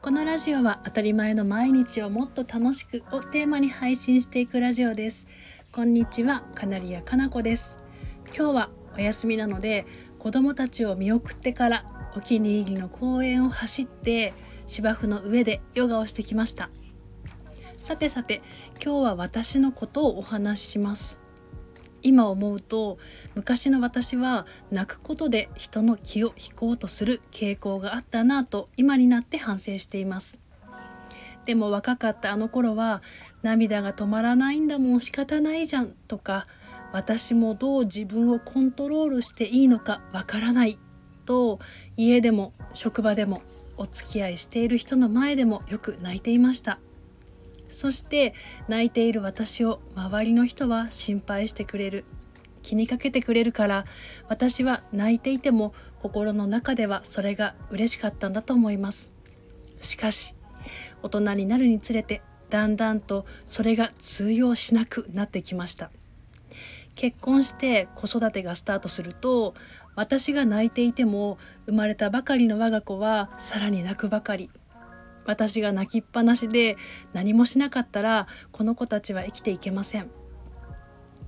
このラジオは当たり前の毎日をもっと楽しくをテーマに配信していくラジオです。こんにちはカナリアかなこです。今日はお休みなので子供たちを見送ってからお気に入りの公園を走って芝生の上でヨガをしてきました。さてさて今日は私のことをお話しします。今思うと昔の私は泣くことで人の気を引こうとする傾向があったなぁと今になって反省しています。でも若かったあの頃は涙が止まらないんだもん仕方ないじゃんとか私もどう自分をコントロールしていいのかわからないと家でも職場でもお付き合いしている人の前でもよく泣いていました。そして泣いている私を周りの人は心配してくれる。気にかけてくれるから私は泣いていても心の中ではそれが嬉しかったんだと思います。しかし大人になるにつれてだんだんとそれが通用しなくなってきました。結婚して子育てがスタートすると私が泣いていても生まれたばかりの我が子はさらに泣くばかり。私が泣きっぱなしで何もしなかったらこの子たちは生きていけません。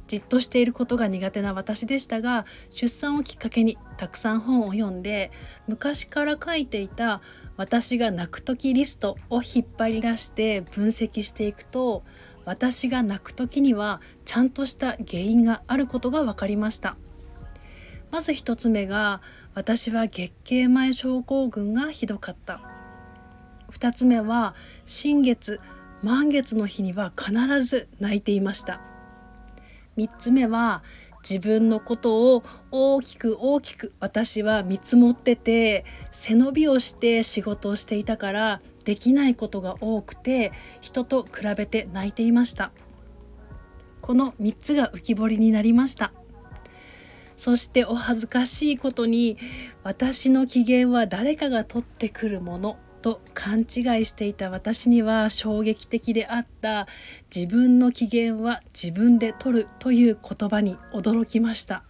じっとしていることが苦手な私でしたが出産をきっかけにたくさん本を読んで昔から書いていた私が泣く時リストを引っ張り出して分析していくと私が泣く時にはちゃんとした原因があることが分かりました。まず1つ目が私は月経前症候群がひどかった。2つ目は新月満月の日には必ず泣いていました。3つ目は自分のことを大きく大きく私は見積もってて背伸びをして仕事をしていたからできないことが多くて人と比べて泣いていました。この3つが浮き彫りになりました。そしてお恥ずかしいことに私の機嫌は誰かが取ってくるもの。と勘違いしていた私には衝撃的であった自分の機嫌は自分で取るという言葉に驚きました。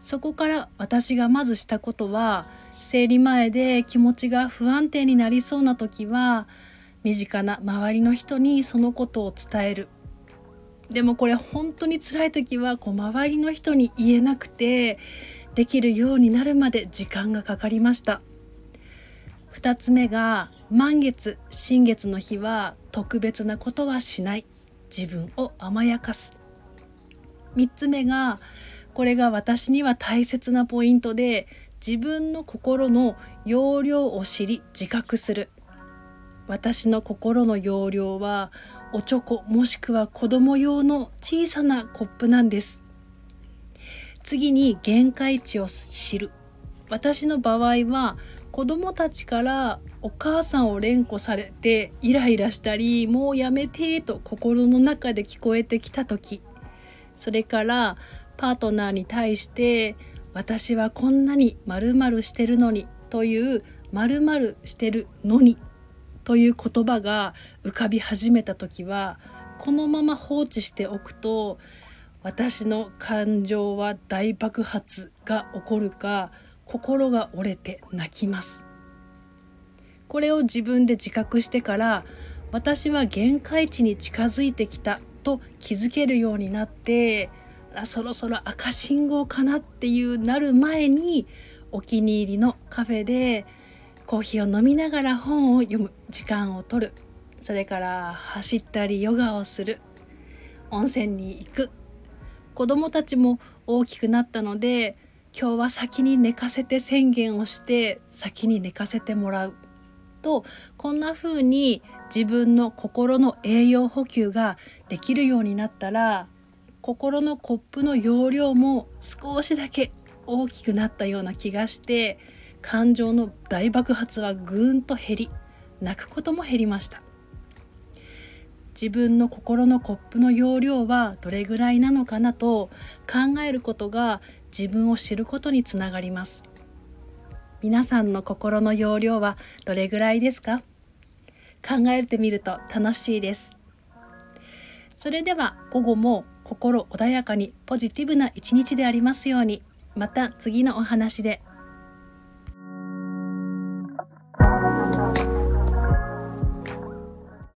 そこから私がまずしたことは生理前で気持ちが不安定になりそうな時は身近な周りの人にそのことを伝える。でもこれ本当に辛い時はこう周りの人に言えなくてできるようになるまで時間がかかりました。2つ目が満月新月の日は特別なことはしない自分を甘やかす。3つ目がこれが私には大切なポイントで自分の心の容量を知り自覚する。私の心の容量はおちょこもしくは子供用の小さなコップなんです。次に限界値を知る。私の場合は子供たちからお母さんを連呼されてイライラしたりもうやめてと心の中で聞こえてきた時それからパートナーに対して私はこんなに〇〇してるのにという〇〇してるのにという言葉が浮かび始めた時はこのまま放置しておくと私の感情は大爆発が起こるか心が折れて泣きます。これを自分で自覚してから私は限界値に近づいてきたと気づけるようになってあそろそろ赤信号かなっていうなる前にお気に入りのカフェでコーヒーを飲みながら本を読む時間を取る。それから走ったりヨガをする。温泉に行く。子供たちも大きくなったので今日は先に寝かせて宣言をして先に寝かせてもらうとこんな風に自分の心の栄養補給ができるようになったら心のコップの容量も少しだけ大きくなったような気がして感情の大爆発はぐーんと減り泣くことも減りました。自分の心のコップの容量はどれぐらいなのかなと考えることが自分を知ることにつながります。皆さんの心の容量はどれぐらいですか？考えてみると楽しいです。それでは午後も心穏やかにポジティブな一日でありますように。また次のお話で。